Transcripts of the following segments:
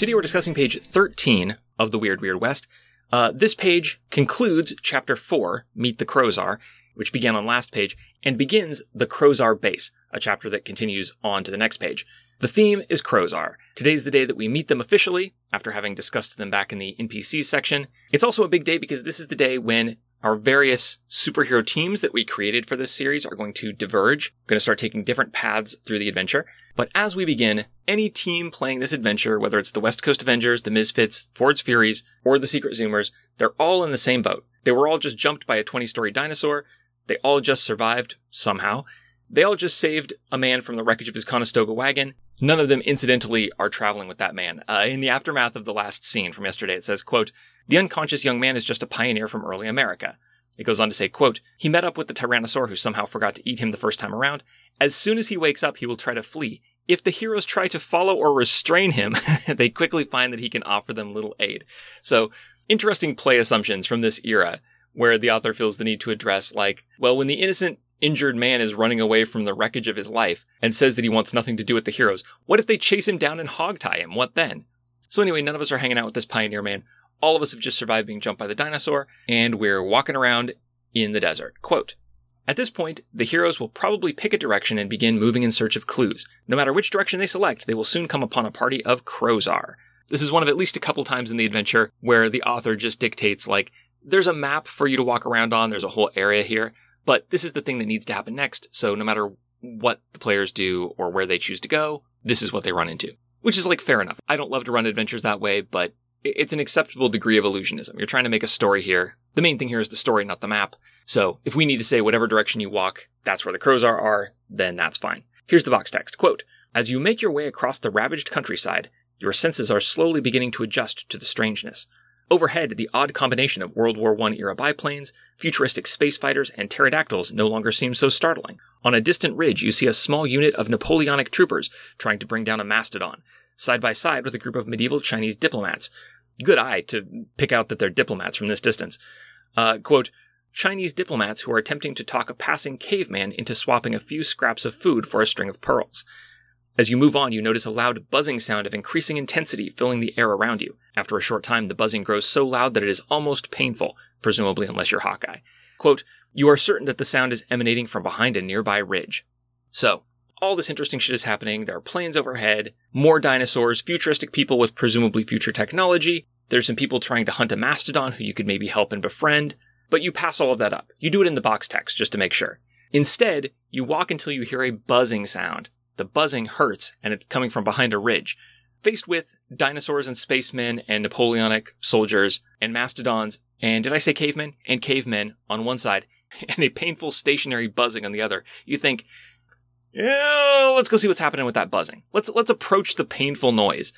Today we're discussing page 13 of The Weird Weird West. Uh, this page concludes chapter 4, Meet the Crozar, which began on last page, and begins the Crozar base, a chapter that continues on to the next page. The theme is Crozar. Today's the day that we meet them officially, after having discussed them back in the NPC section. It's also a big day because this is the day when our various superhero teams that we created for this series are going to diverge, going to start taking different paths through the adventure. But as we begin, any team playing this adventure, whether it's the West Coast Avengers, the Misfits, Ford's Furies, or the Secret Zoomers, they're all in the same boat. They were all just jumped by a 20 story dinosaur. They all just survived somehow. They all just saved a man from the wreckage of his Conestoga wagon. None of them, incidentally, are traveling with that man. Uh, in the aftermath of the last scene from yesterday, it says, quote, the unconscious young man is just a pioneer from early America. It goes on to say, quote, he met up with the Tyrannosaur who somehow forgot to eat him the first time around. As soon as he wakes up, he will try to flee. If the heroes try to follow or restrain him, they quickly find that he can offer them little aid. So, interesting play assumptions from this era where the author feels the need to address, like, well, when the innocent injured man is running away from the wreckage of his life and says that he wants nothing to do with the heroes, what if they chase him down and hogtie him? What then? So anyway, none of us are hanging out with this pioneer man. All of us have just survived being jumped by the dinosaur, and we're walking around in the desert. Quote, at this point, the heroes will probably pick a direction and begin moving in search of clues. No matter which direction they select, they will soon come upon a party of Crozar. This is one of at least a couple times in the adventure where the author just dictates, like, there's a map for you to walk around on, there's a whole area here, but this is the thing that needs to happen next, so no matter what the players do or where they choose to go, this is what they run into. Which is like fair enough. I don't love to run adventures that way, but it's an acceptable degree of illusionism. You're trying to make a story here. The main thing here is the story, not the map. So if we need to say whatever direction you walk, that's where the Crozar are, then that's fine. Here's the box text. Quote, As you make your way across the ravaged countryside, your senses are slowly beginning to adjust to the strangeness. Overhead, the odd combination of World War I era biplanes, futuristic space fighters, and pterodactyls no longer seems so startling. On a distant ridge, you see a small unit of Napoleonic troopers trying to bring down a mastodon side by side with a group of medieval Chinese diplomats. Good eye to pick out that they're diplomats from this distance. Uh, quote, Chinese diplomats who are attempting to talk a passing caveman into swapping a few scraps of food for a string of pearls. As you move on, you notice a loud buzzing sound of increasing intensity filling the air around you. After a short time, the buzzing grows so loud that it is almost painful, presumably unless you're Hawkeye. Quote, you are certain that the sound is emanating from behind a nearby ridge. So, all this interesting shit is happening. There are planes overhead, more dinosaurs, futuristic people with presumably future technology. There's some people trying to hunt a mastodon who you could maybe help and befriend, but you pass all of that up. You do it in the box text just to make sure. Instead, you walk until you hear a buzzing sound. The buzzing hurts and it's coming from behind a ridge. Faced with dinosaurs and spacemen and Napoleonic soldiers and mastodons and did I say cavemen? And cavemen on one side and a painful stationary buzzing on the other, you think, yeah, let's go see what's happening with that buzzing. Let's, let's approach the painful noise.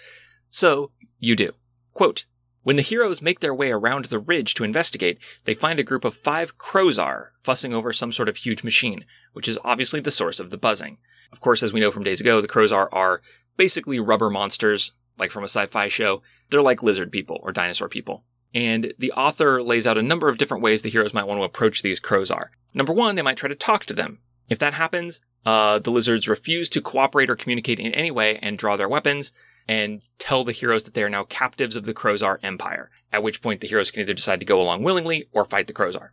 So, you do. Quote, when the heroes make their way around the ridge to investigate, they find a group of five Crozar fussing over some sort of huge machine, which is obviously the source of the buzzing. Of course, as we know from days ago, the Crozar are basically rubber monsters, like from a sci-fi show. They're like lizard people or dinosaur people. And the author lays out a number of different ways the heroes might want to approach these Crozar. Number one, they might try to talk to them. If that happens, uh, the lizards refuse to cooperate or communicate in any way and draw their weapons and tell the heroes that they are now captives of the Crozar Empire, at which point the heroes can either decide to go along willingly or fight the Crozar.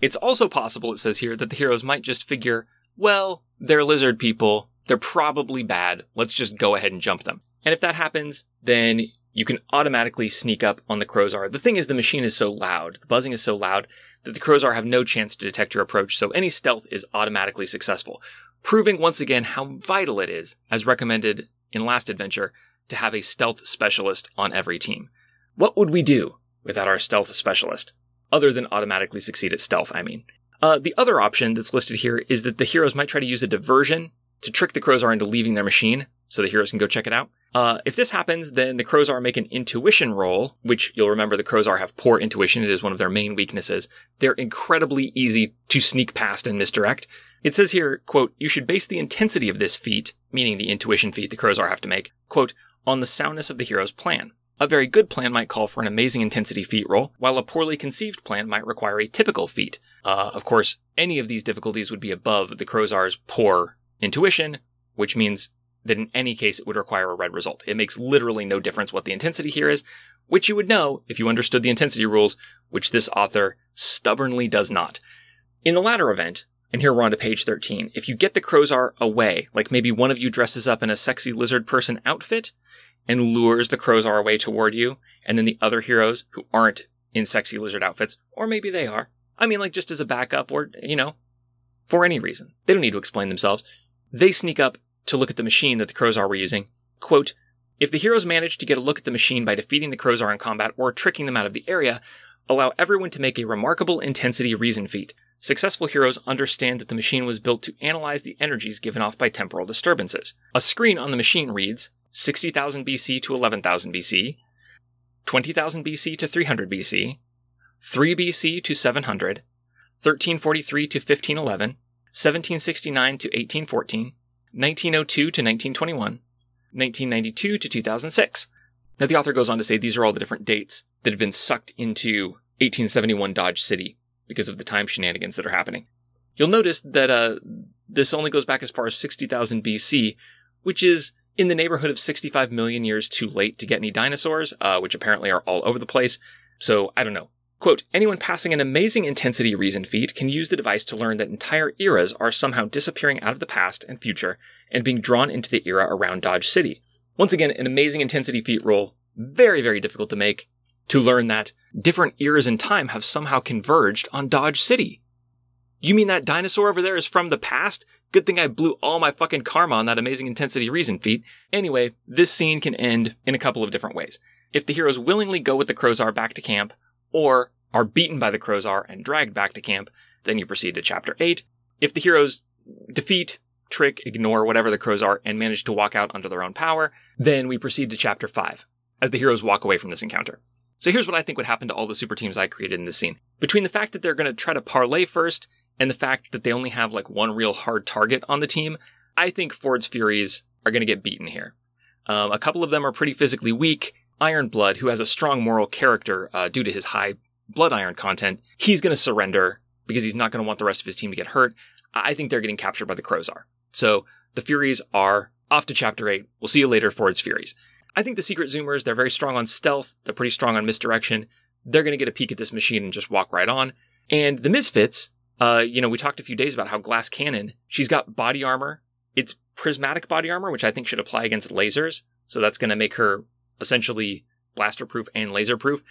It's also possible, it says here, that the heroes might just figure, well, they're lizard people, they're probably bad, let's just go ahead and jump them. And if that happens, then you can automatically sneak up on the Crozar. The thing is, the machine is so loud, the buzzing is so loud, that the Crozar have no chance to detect your approach, so any stealth is automatically successful, proving once again how vital it is, as recommended in last adventure, to have a stealth specialist on every team. What would we do without our stealth specialist? Other than automatically succeed at stealth, I mean. Uh, the other option that's listed here is that the heroes might try to use a diversion to trick the Crozar into leaving their machine, so the heroes can go check it out. Uh, if this happens, then the Crozar make an intuition roll, which you'll remember the Crozar have poor intuition. It is one of their main weaknesses. They're incredibly easy to sneak past and misdirect. It says here, quote, you should base the intensity of this feat, meaning the intuition feat the Crozar have to make, quote, on the soundness of the hero's plan. A very good plan might call for an amazing intensity feat roll, while a poorly conceived plan might require a typical feat. Uh, of course, any of these difficulties would be above the Crozar's poor intuition, which means that in any case it would require a red result. It makes literally no difference what the intensity here is, which you would know if you understood the intensity rules, which this author stubbornly does not. In the latter event, and here we're on to page 13, if you get the Crozar away, like maybe one of you dresses up in a sexy lizard person outfit, and lures the Crozar away toward you, and then the other heroes who aren't in sexy lizard outfits, or maybe they are. I mean, like just as a backup, or, you know, for any reason. They don't need to explain themselves. They sneak up to look at the machine that the Crozar were using. Quote, if the heroes manage to get a look at the machine by defeating the Crozar in combat or tricking them out of the area, allow everyone to make a remarkable intensity reason feat. Successful heroes understand that the machine was built to analyze the energies given off by temporal disturbances. A screen on the machine reads, 60,000 BC to 11,000 BC, 20,000 BC to 300 BC, 3 BC to 700, 1343 to 1511, 1769 to 1814, 1902 to 1921, 1992 to 2006. Now, the author goes on to say these are all the different dates that have been sucked into 1871 Dodge City because of the time shenanigans that are happening. You'll notice that uh, this only goes back as far as 60,000 BC, which is in the neighborhood of 65 million years too late to get any dinosaurs, uh, which apparently are all over the place. So I don't know. Quote, anyone passing an amazing intensity reason feat can use the device to learn that entire eras are somehow disappearing out of the past and future and being drawn into the era around Dodge City. Once again, an amazing intensity feat roll, very, very difficult to make, to learn that different eras in time have somehow converged on Dodge City. You mean that dinosaur over there is from the past? Good thing I blew all my fucking karma on that amazing intensity reason feat. Anyway, this scene can end in a couple of different ways. If the heroes willingly go with the Crozar back to camp, or are beaten by the Crozar and dragged back to camp, then you proceed to chapter 8. If the heroes defeat, trick, ignore whatever the Crozar and manage to walk out under their own power, then we proceed to chapter 5, as the heroes walk away from this encounter. So here's what I think would happen to all the super teams I created in this scene. Between the fact that they're going to try to parlay first and the fact that they only have like one real hard target on the team, I think Ford's Furies are going to get beaten here. Um, a couple of them are pretty physically weak. Iron Blood, who has a strong moral character uh, due to his high blood iron content, he's going to surrender because he's not going to want the rest of his team to get hurt. I think they're getting captured by the Crozar. So the Furies are off to Chapter 8. We'll see you later, Ford's Furies. I think the Secret Zoomers, they're very strong on stealth. They're pretty strong on misdirection. They're going to get a peek at this machine and just walk right on. And the Misfits, uh, you know, we talked a few days about how Glass Cannon, she's got body armor. It's prismatic body armor, which I think should apply against lasers. So that's going to make her essentially blaster proof and laser proof.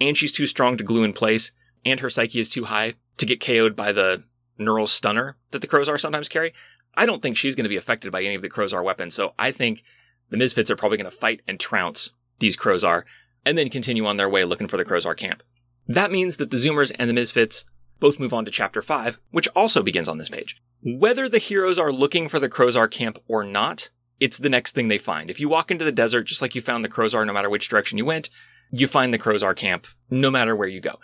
And she's too strong to glue in place. And her psyche is too high to get KO'd by the neural stunner that the Crozar sometimes carry. I don't think she's going to be affected by any of the Crozar weapons. So I think the Misfits are probably going to fight and trounce these Crozar and then continue on their way looking for the Crozar camp. That means that the Zoomers and the Misfits both move on to chapter 5, which also begins on this page. Whether the heroes are looking for the Crozar camp or not, it's the next thing they find. If you walk into the desert, just like you found the Crozar no matter which direction you went, you find the Crozar camp no matter where you go.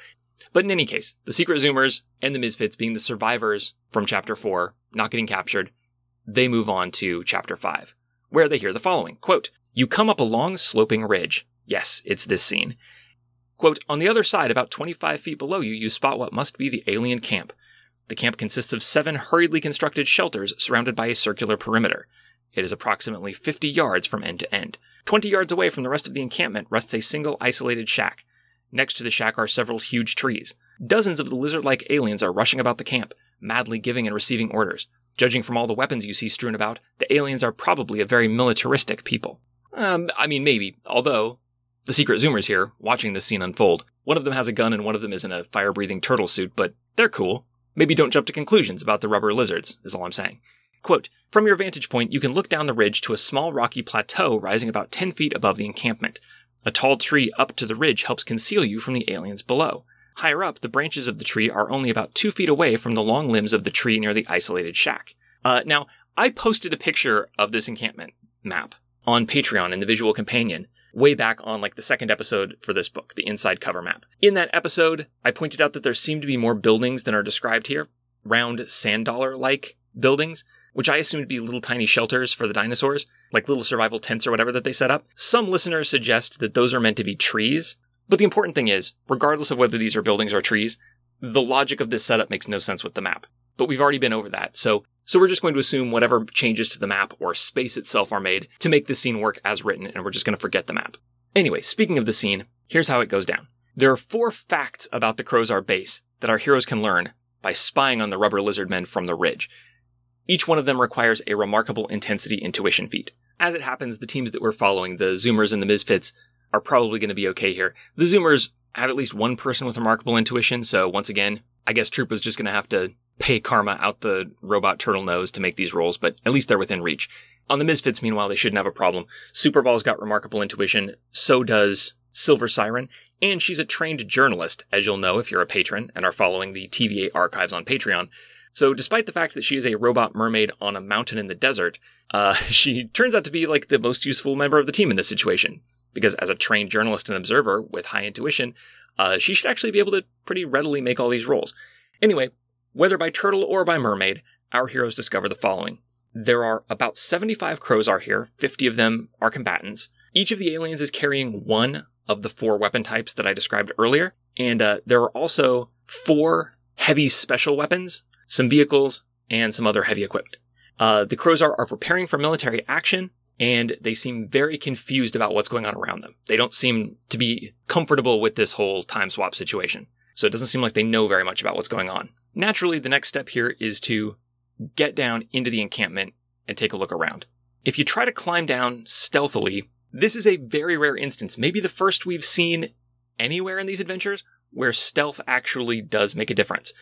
But in any case, the Secret Zoomers and the Misfits being the survivors from chapter 4, not getting captured, they move on to chapter 5, where they hear the following quote, You come up a long sloping ridge. Yes, it's this scene. Quote, on the other side, about 25 feet below you, you spot what must be the alien camp. The camp consists of seven hurriedly constructed shelters surrounded by a circular perimeter. It is approximately 50 yards from end to end. 20 yards away from the rest of the encampment rests a single isolated shack. Next to the shack are several huge trees. Dozens of the lizard like aliens are rushing about the camp, madly giving and receiving orders. Judging from all the weapons you see strewn about, the aliens are probably a very militaristic people. Um, I mean, maybe, although the secret zoomers here, watching this scene unfold. One of them has a gun and one of them is in a fire breathing turtle suit, but they're cool. Maybe don't jump to conclusions about the rubber lizards, is all I'm saying. Quote, from your vantage point, you can look down the ridge to a small rocky plateau rising about 10 feet above the encampment. A tall tree up to the ridge helps conceal you from the aliens below. Higher up, the branches of the tree are only about two feet away from the long limbs of the tree near the isolated shack. Uh, now, I posted a picture of this encampment map on Patreon in the visual companion way back on like the second episode for this book, the inside cover map. In that episode, I pointed out that there seem to be more buildings than are described here, round sand dollar like buildings, which I assume to be little tiny shelters for the dinosaurs, like little survival tents or whatever that they set up. Some listeners suggest that those are meant to be trees, but the important thing is, regardless of whether these are buildings or trees, the logic of this setup makes no sense with the map. But we've already been over that, so so we're just going to assume whatever changes to the map or space itself are made to make the scene work as written, and we're just going to forget the map. Anyway, speaking of the scene, here's how it goes down. There are four facts about the Crozar base that our heroes can learn by spying on the rubber lizard men from the ridge. Each one of them requires a remarkable intensity intuition feat. As it happens, the teams that we're following, the Zoomers and the Misfits, are probably going to be okay here. The Zoomers have at least one person with remarkable intuition, so once again, I guess Troop was just going to have to pay Karma out the robot turtle nose to make these rolls, but at least they're within reach. On the Misfits, meanwhile, they shouldn't have a problem. Superball's got remarkable intuition, so does Silver Siren, and she's a trained journalist, as you'll know if you're a patron and are following the TVA archives on Patreon. So, despite the fact that she is a robot mermaid on a mountain in the desert, uh, she turns out to be like the most useful member of the team in this situation. Because as a trained journalist and observer with high intuition, uh, she should actually be able to pretty readily make all these rolls. Anyway, whether by turtle or by mermaid, our heroes discover the following. There are about 75 Crozar here, 50 of them are combatants. Each of the aliens is carrying one of the four weapon types that I described earlier, and uh, there are also four heavy special weapons, some vehicles, and some other heavy equipment. Uh, the Crozar are preparing for military action, and they seem very confused about what's going on around them. They don't seem to be comfortable with this whole time swap situation. So it doesn't seem like they know very much about what's going on. Naturally, the next step here is to get down into the encampment and take a look around. If you try to climb down stealthily, this is a very rare instance, maybe the first we've seen anywhere in these adventures where stealth actually does make a difference.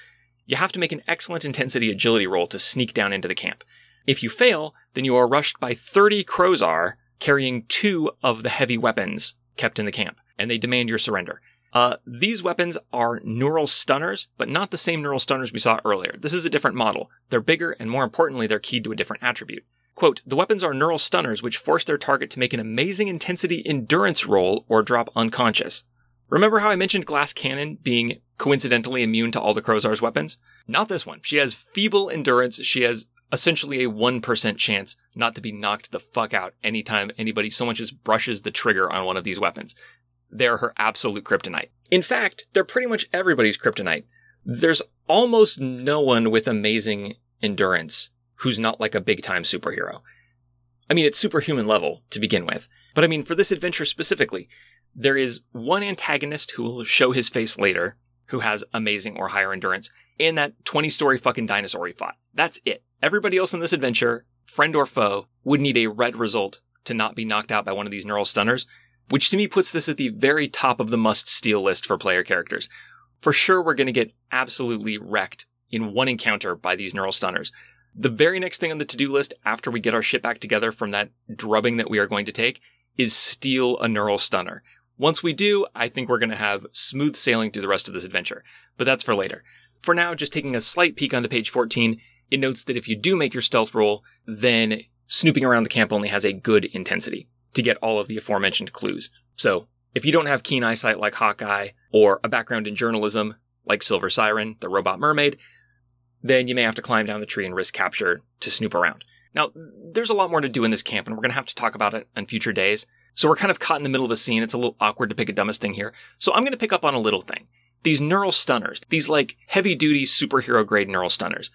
You have to make an excellent intensity agility roll to sneak down into the camp. If you fail, then you are rushed by 30 Crozar carrying two of the heavy weapons kept in the camp, and they demand your surrender. Uh, these weapons are neural stunners, but not the same neural stunners we saw earlier. This is a different model. They're bigger, and more importantly, they're keyed to a different attribute. Quote, the weapons are neural stunners which force their target to make an amazing intensity endurance roll or drop unconscious. Remember how I mentioned Glass Cannon being coincidentally immune to all the Crozar's weapons? Not this one. She has feeble endurance. She has essentially a 1% chance not to be knocked the fuck out anytime anybody so much as brushes the trigger on one of these weapons. They're her absolute kryptonite. In fact, they're pretty much everybody's kryptonite. There's almost no one with amazing endurance who's not like a big time superhero. I mean, it's superhuman level to begin with. But I mean, for this adventure specifically, there is one antagonist who will show his face later who has amazing or higher endurance, and that 20 story fucking dinosaur he fought. That's it. Everybody else in this adventure, friend or foe, would need a red result to not be knocked out by one of these neural stunners, which to me puts this at the very top of the must steal list for player characters. For sure, we're going to get absolutely wrecked in one encounter by these neural stunners. The very next thing on the to do list after we get our shit back together from that drubbing that we are going to take is steal a neural stunner. Once we do, I think we're going to have smooth sailing through the rest of this adventure, but that's for later. For now, just taking a slight peek onto page 14, it notes that if you do make your stealth roll, then snooping around the camp only has a good intensity to get all of the aforementioned clues. So, if you don't have keen eyesight like Hawkeye, or a background in journalism like Silver Siren, the robot mermaid, then you may have to climb down the tree and risk capture to snoop around. Now, there's a lot more to do in this camp, and we're going to have to talk about it on future days. So we're kind of caught in the middle of a scene. It's a little awkward to pick a dumbest thing here. So I'm going to pick up on a little thing. These neural stunners, these like heavy duty superhero grade neural stunners,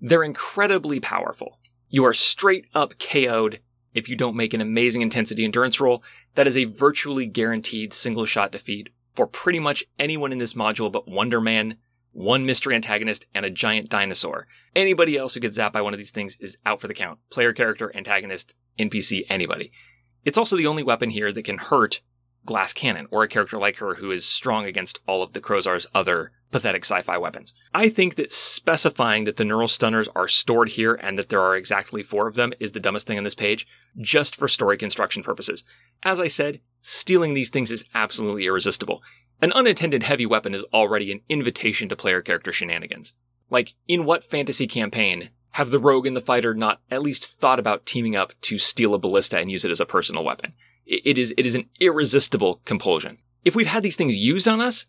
they're incredibly powerful. You are straight up KO'd if you don't make an amazing intensity endurance roll, that is a virtually guaranteed single shot defeat for pretty much anyone in this module but Wonder Man, one mystery antagonist, and a giant dinosaur. Anybody else who gets zapped by one of these things is out for the count. Player character, antagonist, NPC, anybody. It's also the only weapon here that can hurt Glass Cannon, or a character like her who is strong against all of the Crozar's other pathetic sci-fi weapons. I think that specifying that the neural stunners are stored here and that there are exactly four of them is the dumbest thing on this page, just for story construction purposes. As I said, stealing these things is absolutely irresistible. An unintended heavy weapon is already an invitation to player character shenanigans. Like, in what fantasy campaign have the rogue and the fighter not at least thought about teaming up to steal a ballista and use it as a personal weapon? It is, it is an irresistible compulsion. If we've had these things used on us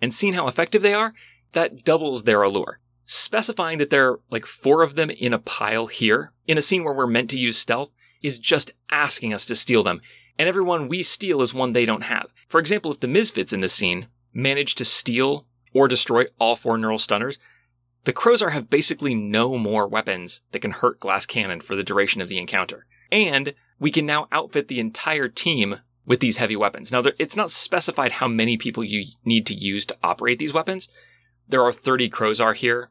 and seen how effective they are, that doubles their allure. Specifying that there are like four of them in a pile here, in a scene where we're meant to use stealth, is just asking us to steal them. And everyone we steal is one they don't have. For example, if the Misfits in this scene manage to steal or destroy all four neural stunners, the Crozar have basically no more weapons that can hurt Glass Cannon for the duration of the encounter. And we can now outfit the entire team with these heavy weapons. Now, it's not specified how many people you need to use to operate these weapons. There are 30 Crozar here,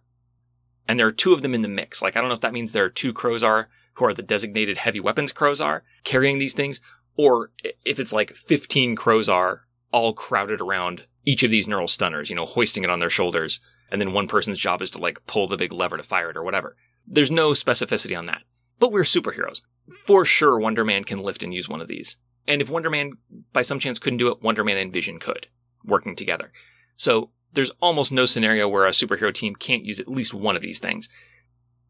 and there are two of them in the mix. Like, I don't know if that means there are two Crozar who are the designated heavy weapons Crozar carrying these things, or if it's like 15 Crozar all crowded around each of these neural stunners, you know, hoisting it on their shoulders, and then one person's job is to like pull the big lever to fire it or whatever. There's no specificity on that. But we're superheroes. For sure, Wonder Man can lift and use one of these. And if Wonder Man by some chance couldn't do it, Wonder Man and Vision could, working together. So there's almost no scenario where a superhero team can't use at least one of these things.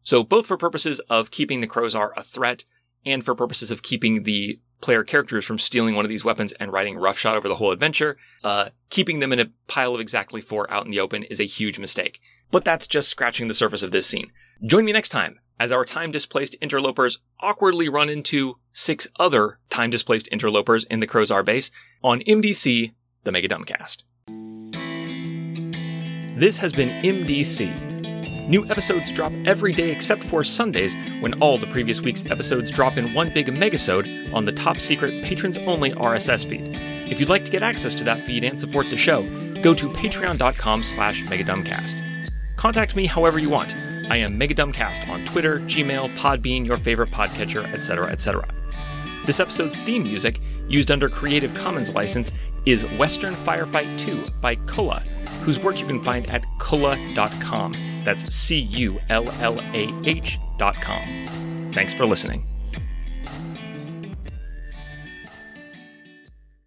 So both for purposes of keeping the Crozar a threat and for purposes of keeping the player characters from stealing one of these weapons and riding roughshod over the whole adventure, uh, keeping them in a pile of exactly four out in the open is a huge mistake. But that's just scratching the surface of this scene. Join me next time as our time displaced interlopers awkwardly run into six other time displaced interlopers in the Crozar base on MDC, the Mega Dumbcast. This has been MDC. New episodes drop every day except for Sundays, when all the previous week's episodes drop in one big megasode on the top secret patrons only RSS feed. If you'd like to get access to that feed and support the show, go to patreon.com slash megadumbcast. Contact me however you want. I am Megadumbcast on Twitter, Gmail, Podbean, your favorite podcatcher, etc., etc. This episode's theme music, used under Creative Commons license, is Western Firefight 2 by Cullah, whose work you can find at cullah.com. That's C U L L A H.com. Thanks for listening.